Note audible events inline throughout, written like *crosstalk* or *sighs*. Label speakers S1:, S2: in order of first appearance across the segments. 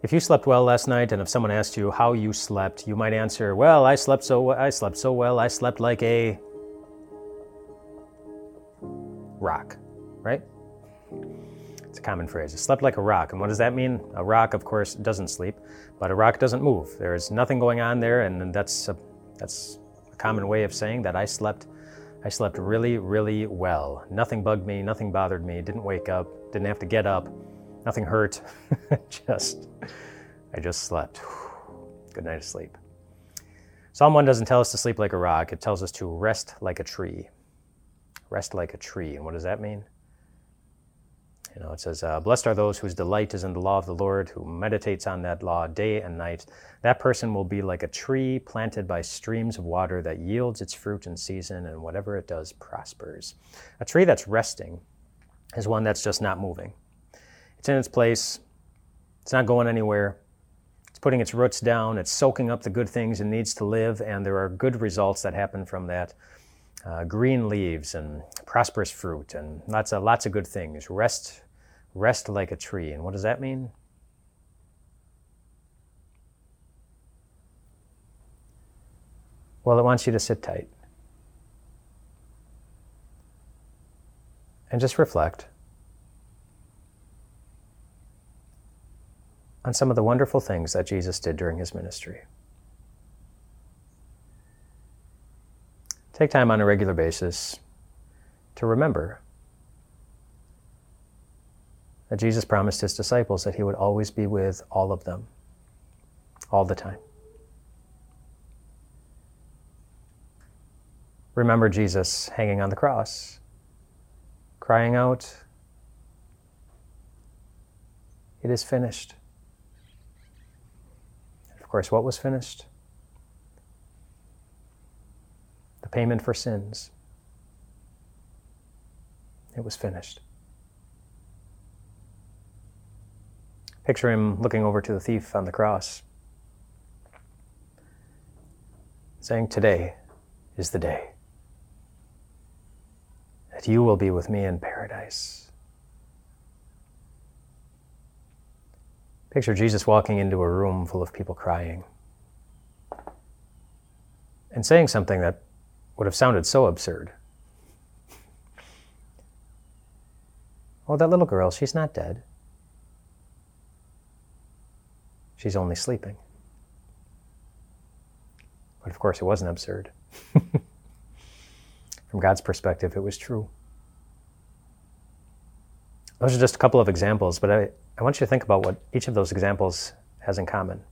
S1: If you slept well last night, and if someone asked you how you slept, you might answer, "Well, I slept so I slept so well. I slept like a rock." Right? It's a common phrase. I slept like a rock. And what does that mean? A rock, of course, doesn't sleep, but a rock doesn't move. There's nothing going on there, and that's a, that's a common way of saying that I slept. I slept really, really well. Nothing bugged me. Nothing bothered me. Didn't wake up. Didn't have to get up Nothing hurt. *laughs* just, I just slept. *sighs* Good night of sleep. Psalm 1 doesn't tell us to sleep like a rock, it tells us to rest like a tree. Rest like a tree. And what does that mean? You know, it says, uh, Blessed are those whose delight is in the law of the Lord, who meditates on that law day and night. That person will be like a tree planted by streams of water that yields its fruit in season, and whatever it does prospers. A tree that's resting is one that's just not moving. It's in its place. It's not going anywhere. It's putting its roots down. It's soaking up the good things it needs to live, and there are good results that happen from that. Uh, green leaves and prosperous fruit and lots of lots of good things. Rest, rest like a tree. And what does that mean? Well, it wants you to sit tight and just reflect. On some of the wonderful things that Jesus did during his ministry. Take time on a regular basis to remember that Jesus promised his disciples that he would always be with all of them, all the time. Remember Jesus hanging on the cross, crying out, It is finished. Of course, what was finished? The payment for sins. It was finished. Picture him looking over to the thief on the cross, saying, Today is the day that you will be with me in paradise. Picture Jesus walking into a room full of people crying and saying something that would have sounded so absurd. Oh, that little girl, she's not dead. She's only sleeping. But of course, it wasn't absurd. *laughs* From God's perspective, it was true. Those are just a couple of examples, but I, I want you to think about what each of those examples has in common.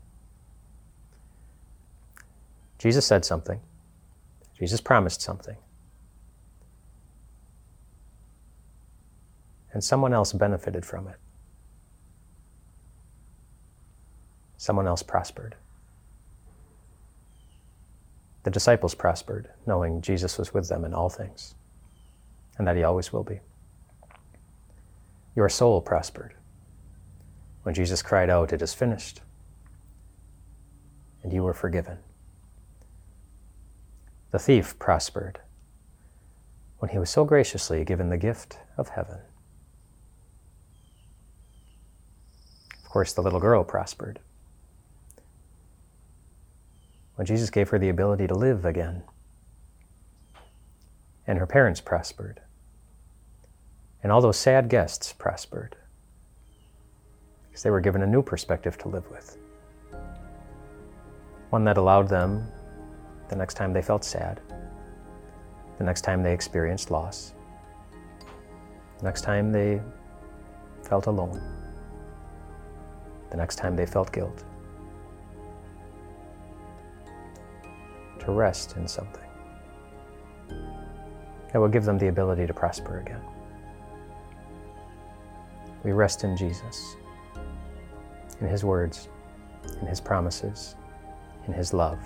S1: Jesus said something, Jesus promised something, and someone else benefited from it. Someone else prospered. The disciples prospered, knowing Jesus was with them in all things, and that he always will be. Your soul prospered when Jesus cried out, It is finished, and you were forgiven. The thief prospered when he was so graciously given the gift of heaven. Of course, the little girl prospered when Jesus gave her the ability to live again. And her parents prospered. And all those sad guests prospered because they were given a new perspective to live with. One that allowed them, the next time they felt sad, the next time they experienced loss, the next time they felt alone, the next time they felt guilt, to rest in something that will give them the ability to prosper again. We rest in Jesus in His words, in His promises, in His love,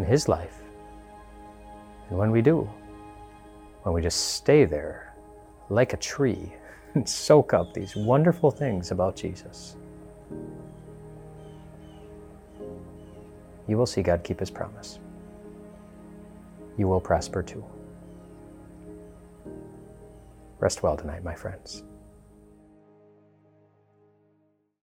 S1: in His life. And when we do, when we just stay there like a tree *laughs* and soak up these wonderful things about Jesus, you will see God keep His promise. You will prosper too. Rest well tonight, my friends.